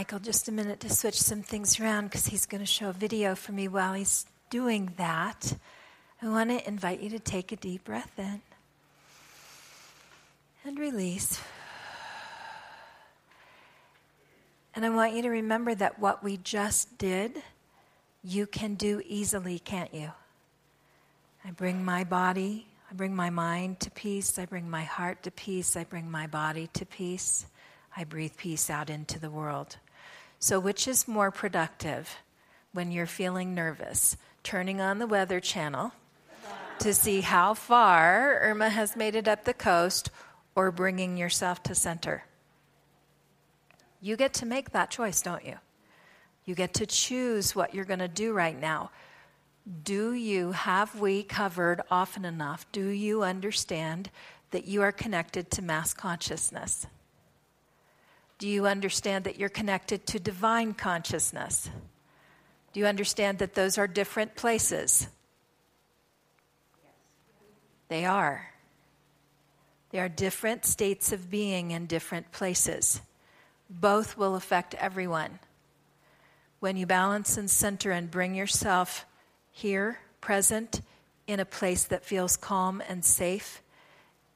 Michael just a minute to switch some things around because he's going to show a video for me while he's doing that. I want to invite you to take a deep breath in and release. And I want you to remember that what we just did, you can do easily, can't you? I bring my body, I bring my mind to peace, I bring my heart to peace, I bring my body to peace. I breathe peace out into the world. So, which is more productive when you're feeling nervous? Turning on the Weather Channel to see how far Irma has made it up the coast or bringing yourself to center? You get to make that choice, don't you? You get to choose what you're going to do right now. Do you, have we covered often enough? Do you understand that you are connected to mass consciousness? Do you understand that you're connected to divine consciousness? Do you understand that those are different places? They are. They are different states of being in different places. Both will affect everyone. When you balance and center and bring yourself here, present, in a place that feels calm and safe,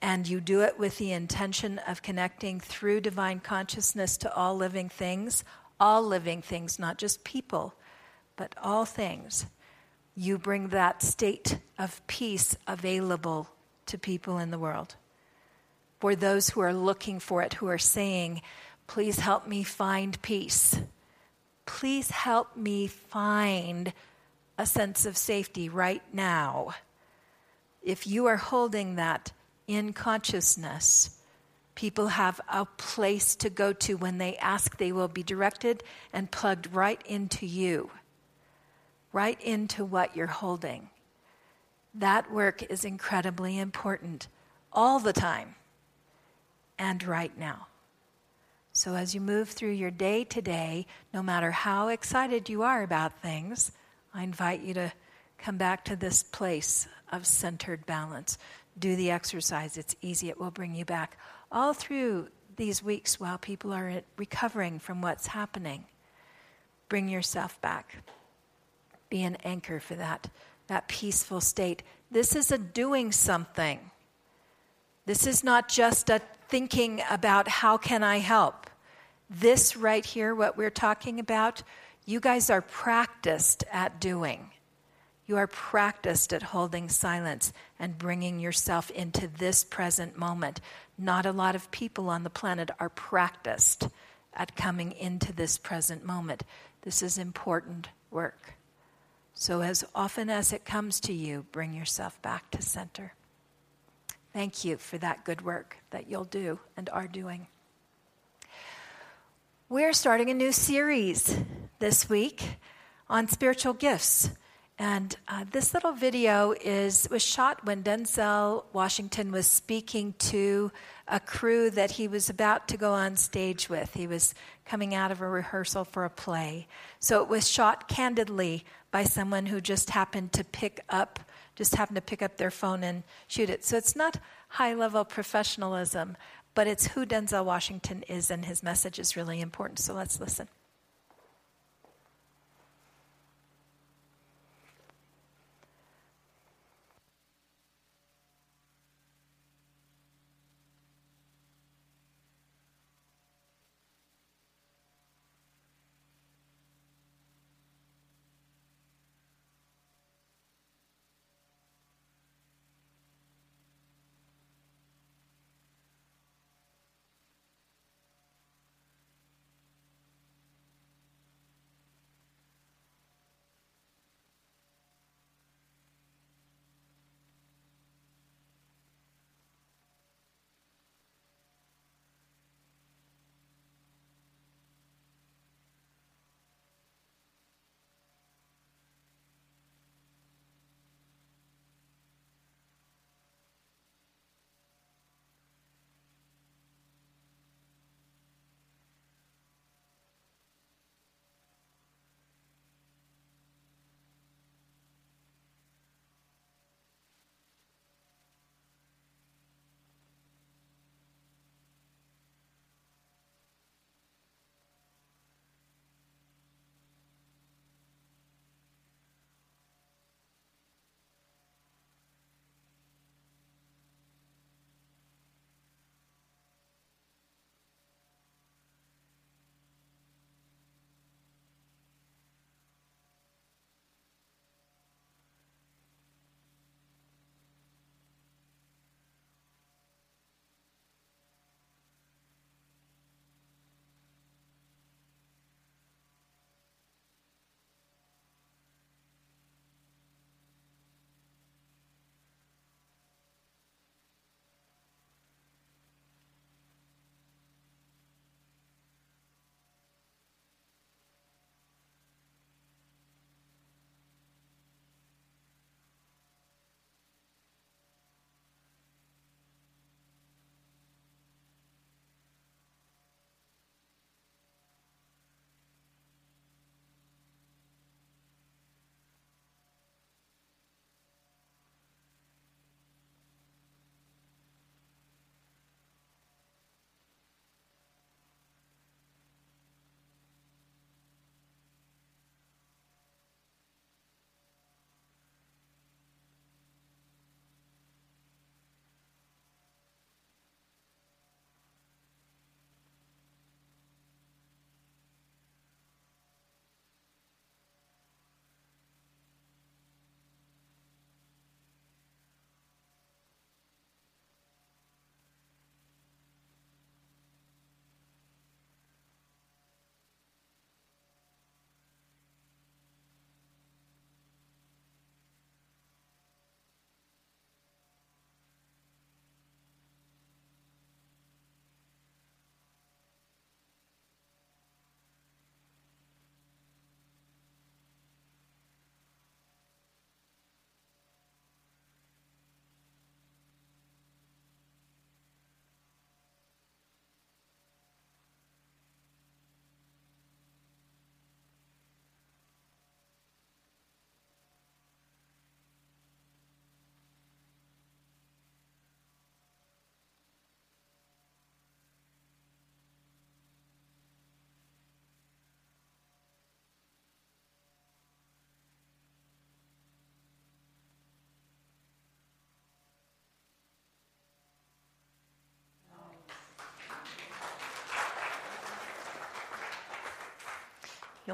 and you do it with the intention of connecting through divine consciousness to all living things, all living things, not just people, but all things, you bring that state of peace available to people in the world. For those who are looking for it, who are saying, Please help me find peace. Please help me find a sense of safety right now. If you are holding that, in consciousness, people have a place to go to when they ask, they will be directed and plugged right into you, right into what you're holding. That work is incredibly important all the time and right now. So, as you move through your day today, no matter how excited you are about things, I invite you to come back to this place of centered balance do the exercise. It's easy, it will bring you back. All through these weeks while people are recovering from what's happening, bring yourself back. Be an anchor for that, that peaceful state. This is a doing something. This is not just a thinking about how can I help. This right here, what we're talking about, you guys are practiced at doing. You are practiced at holding silence and bringing yourself into this present moment. Not a lot of people on the planet are practiced at coming into this present moment. This is important work. So, as often as it comes to you, bring yourself back to center. Thank you for that good work that you'll do and are doing. We're starting a new series this week on spiritual gifts. And uh, this little video is was shot when Denzel Washington was speaking to a crew that he was about to go on stage with. He was coming out of a rehearsal for a play. So it was shot candidly by someone who just happened to pick up just happened to pick up their phone and shoot it. So it's not high level professionalism, but it's who Denzel Washington is and his message is really important. So let's listen.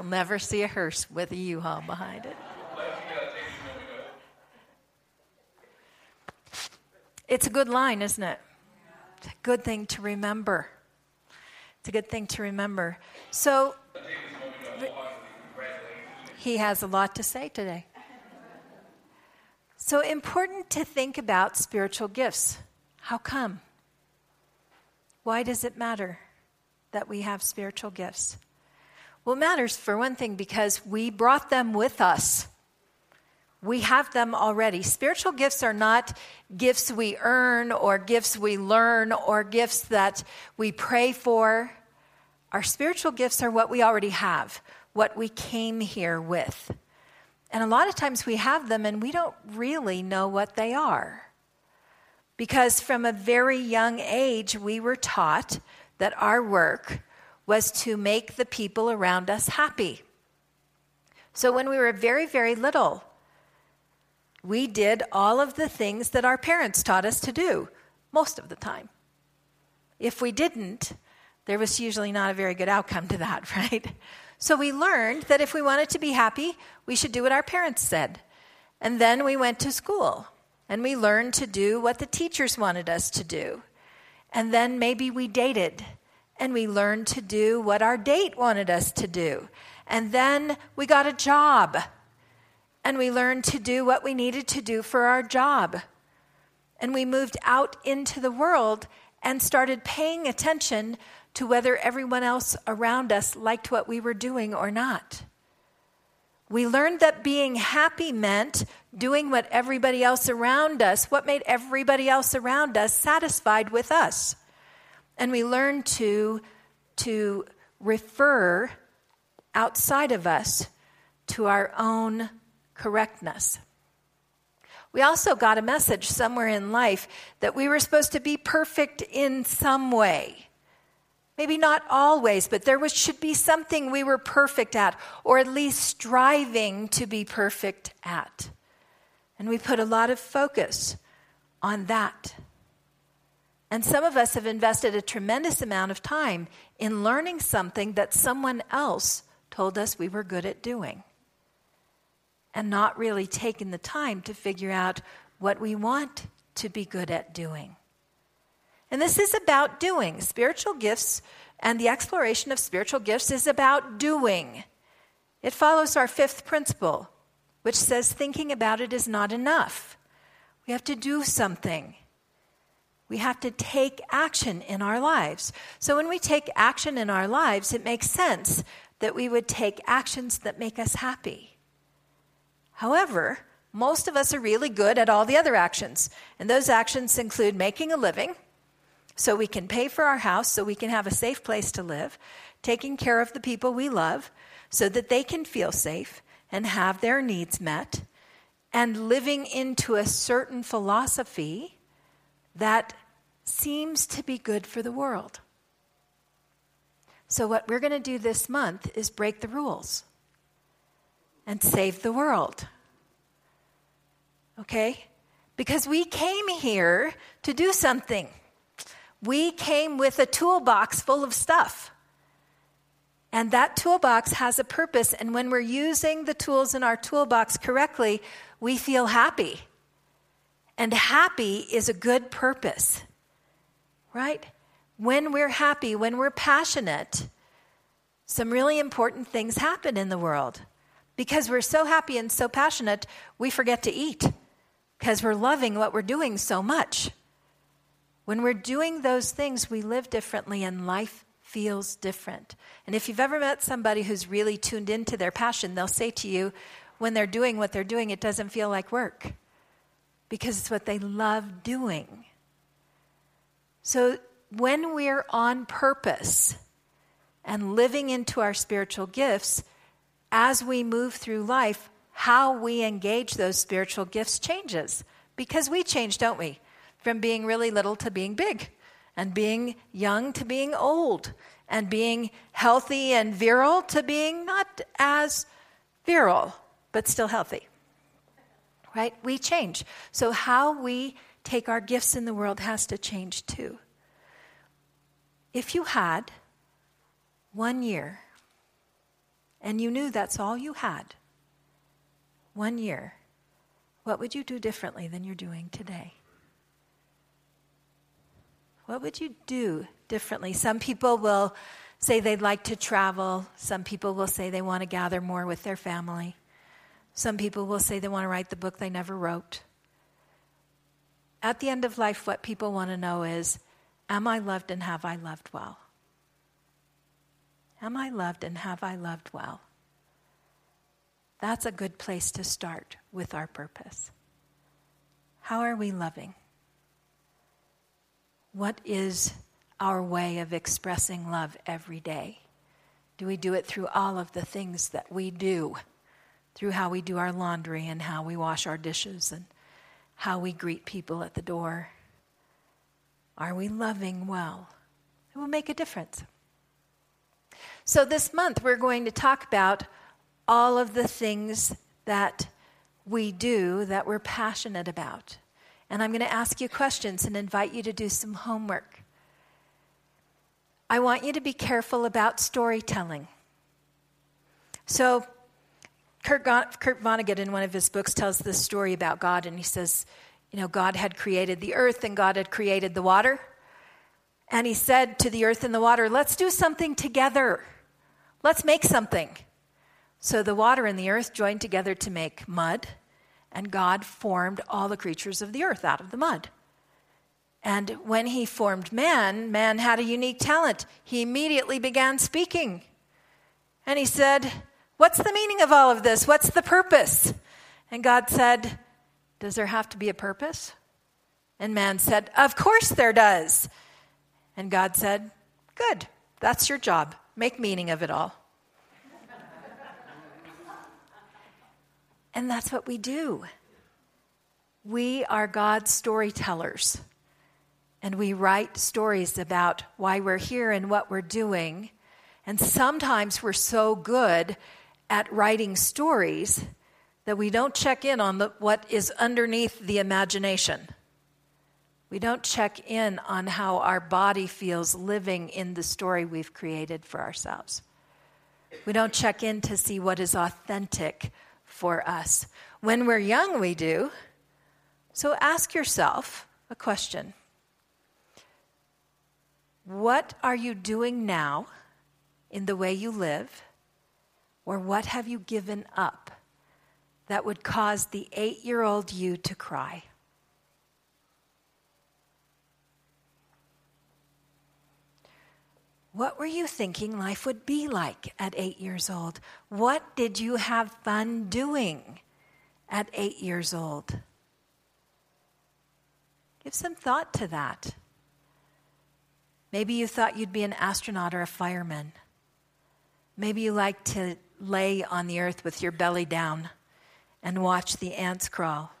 You'll never see a hearse with a U-Haul behind it. It's a good line, isn't it? It's a good thing to remember. It's a good thing to remember. So, he has a lot to say today. So, important to think about spiritual gifts. How come? Why does it matter that we have spiritual gifts? Well, it matters for one thing because we brought them with us. We have them already. Spiritual gifts are not gifts we earn or gifts we learn or gifts that we pray for. Our spiritual gifts are what we already have, what we came here with. And a lot of times we have them and we don't really know what they are. Because from a very young age, we were taught that our work was to make the people around us happy. So when we were very, very little, we did all of the things that our parents taught us to do most of the time. If we didn't, there was usually not a very good outcome to that, right? So we learned that if we wanted to be happy, we should do what our parents said. And then we went to school and we learned to do what the teachers wanted us to do. And then maybe we dated and we learned to do what our date wanted us to do. And then we got a job and we learned to do what we needed to do for our job. And we moved out into the world and started paying attention to whether everyone else around us liked what we were doing or not. We learned that being happy meant doing what everybody else around us, what made everybody else around us satisfied with us. And we learned to, to refer outside of us to our own correctness. We also got a message somewhere in life that we were supposed to be perfect in some way. Maybe not always, but there was, should be something we were perfect at, or at least striving to be perfect at. And we put a lot of focus on that. And some of us have invested a tremendous amount of time in learning something that someone else told us we were good at doing and not really taking the time to figure out what we want to be good at doing. And this is about doing. Spiritual gifts and the exploration of spiritual gifts is about doing. It follows our fifth principle, which says thinking about it is not enough. We have to do something. We have to take action in our lives. So when we take action in our lives, it makes sense that we would take actions that make us happy. However, most of us are really good at all the other actions. And those actions include making a living so we can pay for our house, so we can have a safe place to live, taking care of the people we love so that they can feel safe and have their needs met, and living into a certain philosophy that seems to be good for the world. So, what we're going to do this month is break the rules and save the world. Okay? Because we came here to do something. We came with a toolbox full of stuff. And that toolbox has a purpose. And when we're using the tools in our toolbox correctly, we feel happy. And happy is a good purpose, right? When we're happy, when we're passionate, some really important things happen in the world. Because we're so happy and so passionate, we forget to eat because we're loving what we're doing so much. When we're doing those things, we live differently and life feels different. And if you've ever met somebody who's really tuned into their passion, they'll say to you, when they're doing what they're doing, it doesn't feel like work because it's what they love doing. So when we're on purpose and living into our spiritual gifts, as we move through life, how we engage those spiritual gifts changes. Because we change, don't we? From being really little to being big, and being young to being old, and being healthy and virile to being not as virile, but still healthy. Right? We change. So, how we take our gifts in the world has to change too. If you had one year and you knew that's all you had, one year, what would you do differently than you're doing today? What would you do differently? Some people will say they'd like to travel. Some people will say they want to gather more with their family. Some people will say they want to write the book they never wrote. At the end of life, what people want to know is Am I loved and have I loved well? Am I loved and have I loved well? That's a good place to start with our purpose. How are we loving? What is our way of expressing love every day? Do we do it through all of the things that we do? Through how we do our laundry and how we wash our dishes and how we greet people at the door? Are we loving well? It will make a difference. So, this month we're going to talk about all of the things that we do that we're passionate about. And I'm going to ask you questions and invite you to do some homework. I want you to be careful about storytelling. So, Kurt, Kurt Vonnegut, in one of his books, tells this story about God, and he says, You know, God had created the earth and God had created the water. And he said to the earth and the water, Let's do something together. Let's make something. So the water and the earth joined together to make mud, and God formed all the creatures of the earth out of the mud. And when he formed man, man had a unique talent. He immediately began speaking. And he said, What's the meaning of all of this? What's the purpose? And God said, Does there have to be a purpose? And man said, Of course there does. And God said, Good, that's your job. Make meaning of it all. And that's what we do. We are God's storytellers. And we write stories about why we're here and what we're doing. And sometimes we're so good at writing stories that we don't check in on the, what is underneath the imagination. We don't check in on how our body feels living in the story we've created for ourselves. We don't check in to see what is authentic for us. When we're young, we do. So ask yourself a question What are you doing now in the way you live? Or what have you given up that would cause the eight year old you to cry? What were you thinking life would be like at eight years old? What did you have fun doing at eight years old? Give some thought to that. Maybe you thought you'd be an astronaut or a fireman. Maybe you liked to lay on the earth with your belly down and watch the ants crawl.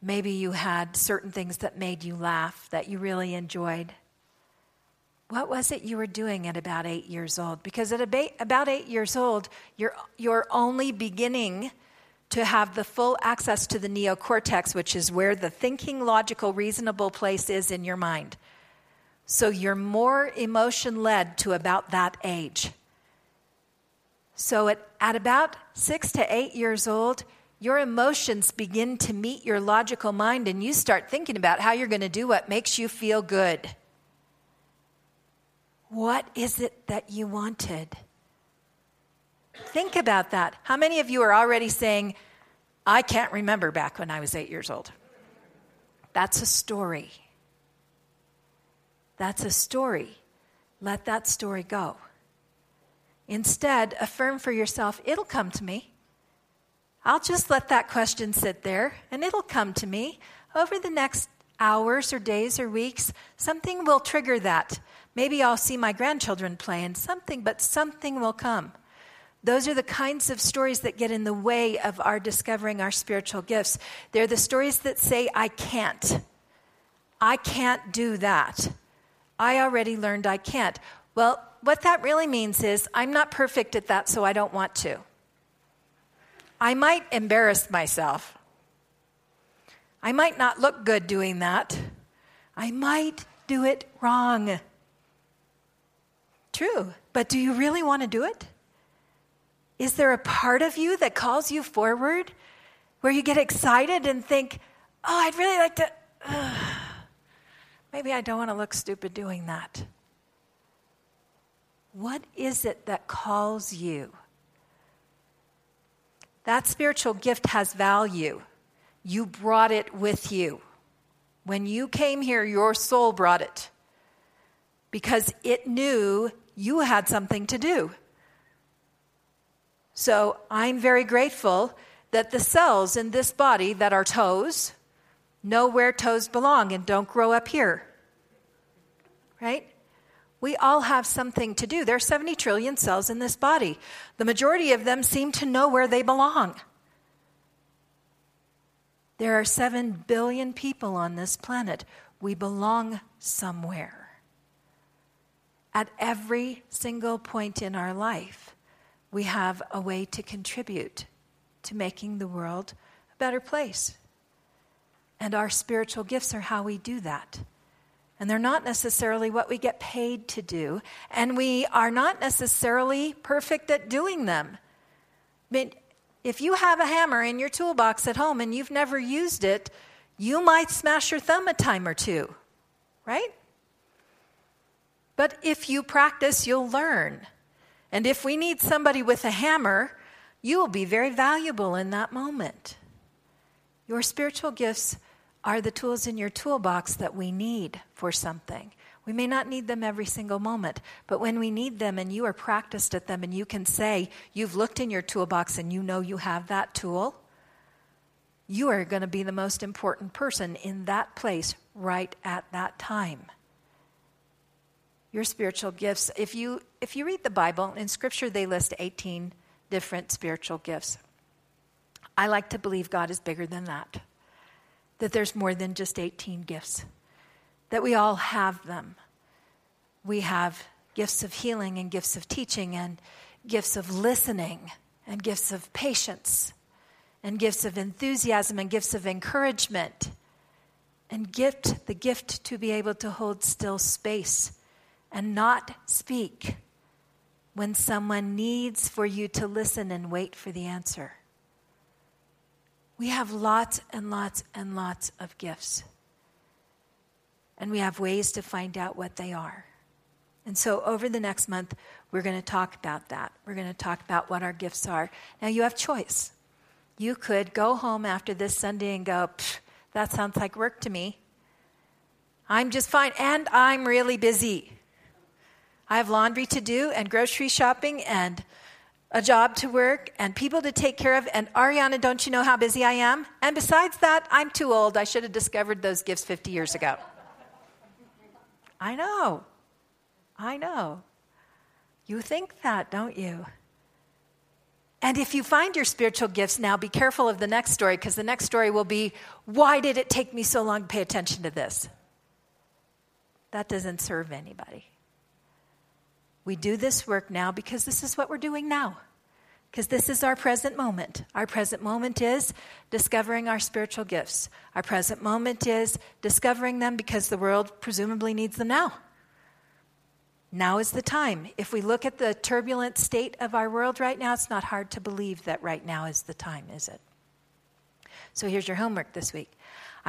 Maybe you had certain things that made you laugh that you really enjoyed. What was it you were doing at about eight years old? Because at about eight years old, you're, you're only beginning to have the full access to the neocortex, which is where the thinking, logical, reasonable place is in your mind. So you're more emotion led to about that age. So at, at about six to eight years old, your emotions begin to meet your logical mind, and you start thinking about how you're going to do what makes you feel good. What is it that you wanted? Think about that. How many of you are already saying, I can't remember back when I was eight years old? That's a story. That's a story. Let that story go. Instead, affirm for yourself, it'll come to me. I'll just let that question sit there and it'll come to me. Over the next hours or days or weeks, something will trigger that. Maybe I'll see my grandchildren play and something, but something will come. Those are the kinds of stories that get in the way of our discovering our spiritual gifts. They're the stories that say, I can't. I can't do that. I already learned I can't. Well, what that really means is, I'm not perfect at that, so I don't want to. I might embarrass myself. I might not look good doing that. I might do it wrong. True. But do you really want to do it? Is there a part of you that calls you forward where you get excited and think, oh, I'd really like to. Uh, maybe I don't want to look stupid doing that. What is it that calls you? That spiritual gift has value. You brought it with you. When you came here, your soul brought it because it knew you had something to do. So I'm very grateful that the cells in this body that are toes know where toes belong and don't grow up here. Right? We all have something to do. There are 70 trillion cells in this body. The majority of them seem to know where they belong. There are 7 billion people on this planet. We belong somewhere. At every single point in our life, we have a way to contribute to making the world a better place. And our spiritual gifts are how we do that. And they're not necessarily what we get paid to do. And we are not necessarily perfect at doing them. I mean, if you have a hammer in your toolbox at home and you've never used it, you might smash your thumb a time or two, right? But if you practice, you'll learn. And if we need somebody with a hammer, you will be very valuable in that moment. Your spiritual gifts are the tools in your toolbox that we need for something. We may not need them every single moment, but when we need them and you are practiced at them and you can say you've looked in your toolbox and you know you have that tool, you are going to be the most important person in that place right at that time. Your spiritual gifts, if you if you read the Bible, in scripture they list 18 different spiritual gifts. I like to believe God is bigger than that that there's more than just 18 gifts, that we all have them. We have gifts of healing and gifts of teaching and gifts of listening and gifts of patience and gifts of enthusiasm and gifts of encouragement and gift the gift to be able to hold still space and not speak when someone needs for you to listen and wait for the answer. We have lots and lots and lots of gifts. And we have ways to find out what they are. And so, over the next month, we're going to talk about that. We're going to talk about what our gifts are. Now, you have choice. You could go home after this Sunday and go, that sounds like work to me. I'm just fine, and I'm really busy. I have laundry to do, and grocery shopping, and a job to work and people to take care of. And Ariana, don't you know how busy I am? And besides that, I'm too old. I should have discovered those gifts 50 years ago. I know. I know. You think that, don't you? And if you find your spiritual gifts now, be careful of the next story because the next story will be why did it take me so long to pay attention to this? That doesn't serve anybody. We do this work now because this is what we're doing now. Because this is our present moment. Our present moment is discovering our spiritual gifts. Our present moment is discovering them because the world presumably needs them now. Now is the time. If we look at the turbulent state of our world right now, it's not hard to believe that right now is the time, is it? So here's your homework this week.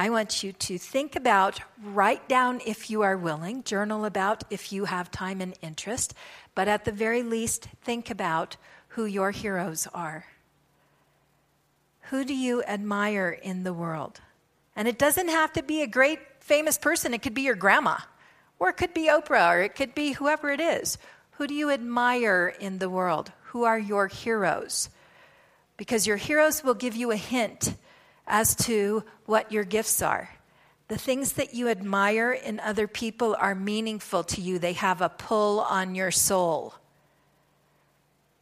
I want you to think about, write down if you are willing, journal about if you have time and interest, but at the very least, think about who your heroes are. Who do you admire in the world? And it doesn't have to be a great famous person, it could be your grandma, or it could be Oprah, or it could be whoever it is. Who do you admire in the world? Who are your heroes? Because your heroes will give you a hint as to what your gifts are. The things that you admire in other people are meaningful to you, they have a pull on your soul.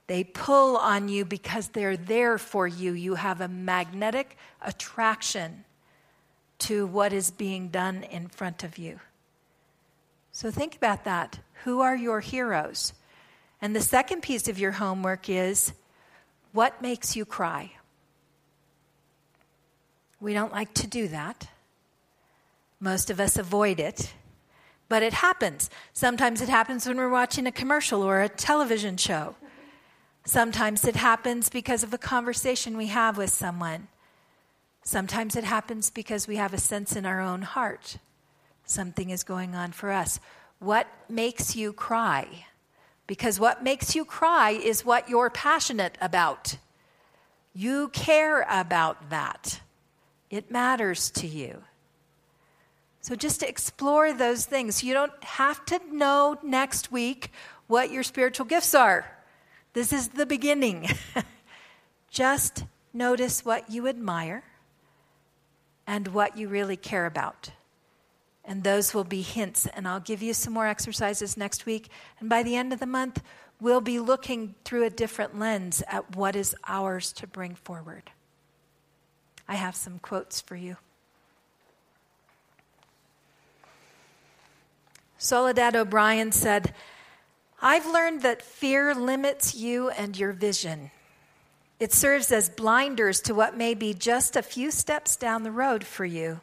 They pull on you because they're there for you. You have a magnetic attraction to what is being done in front of you. So think about that. Who are your heroes? And the second piece of your homework is what makes you cry? We don't like to do that. Most of us avoid it. But it happens. Sometimes it happens when we're watching a commercial or a television show. Sometimes it happens because of a conversation we have with someone. Sometimes it happens because we have a sense in our own heart something is going on for us. What makes you cry? Because what makes you cry is what you're passionate about. You care about that, it matters to you. So just to explore those things. You don't have to know next week what your spiritual gifts are. This is the beginning. just notice what you admire and what you really care about. And those will be hints. And I'll give you some more exercises next week. And by the end of the month, we'll be looking through a different lens at what is ours to bring forward. I have some quotes for you. Soledad O'Brien said, I've learned that fear limits you and your vision. It serves as blinders to what may be just a few steps down the road for you.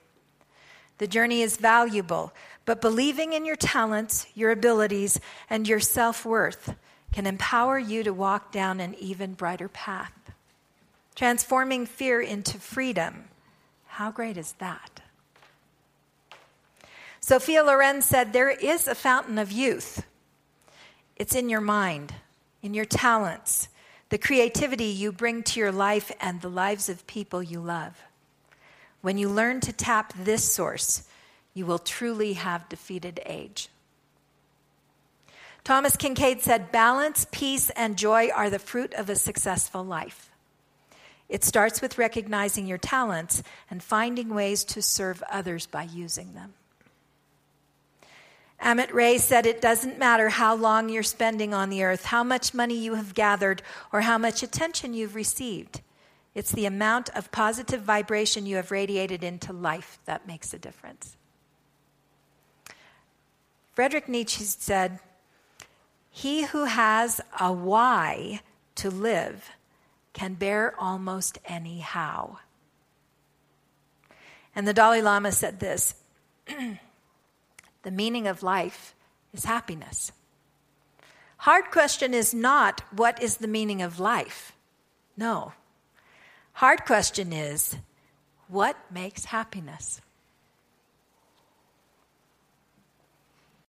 The journey is valuable, but believing in your talents, your abilities, and your self worth can empower you to walk down an even brighter path. Transforming fear into freedom. How great is that? Sophia Loren said, There is a fountain of youth. It's in your mind, in your talents, the creativity you bring to your life and the lives of people you love. When you learn to tap this source, you will truly have defeated age. Thomas Kinkade said, Balance, peace, and joy are the fruit of a successful life. It starts with recognizing your talents and finding ways to serve others by using them. Amit Ray said, It doesn't matter how long you're spending on the earth, how much money you have gathered, or how much attention you've received. It's the amount of positive vibration you have radiated into life that makes a difference. Frederick Nietzsche said, He who has a why to live can bear almost any how. And the Dalai Lama said this The meaning of life is happiness. Hard question is not what is the meaning of life? No. Hard question is what makes happiness?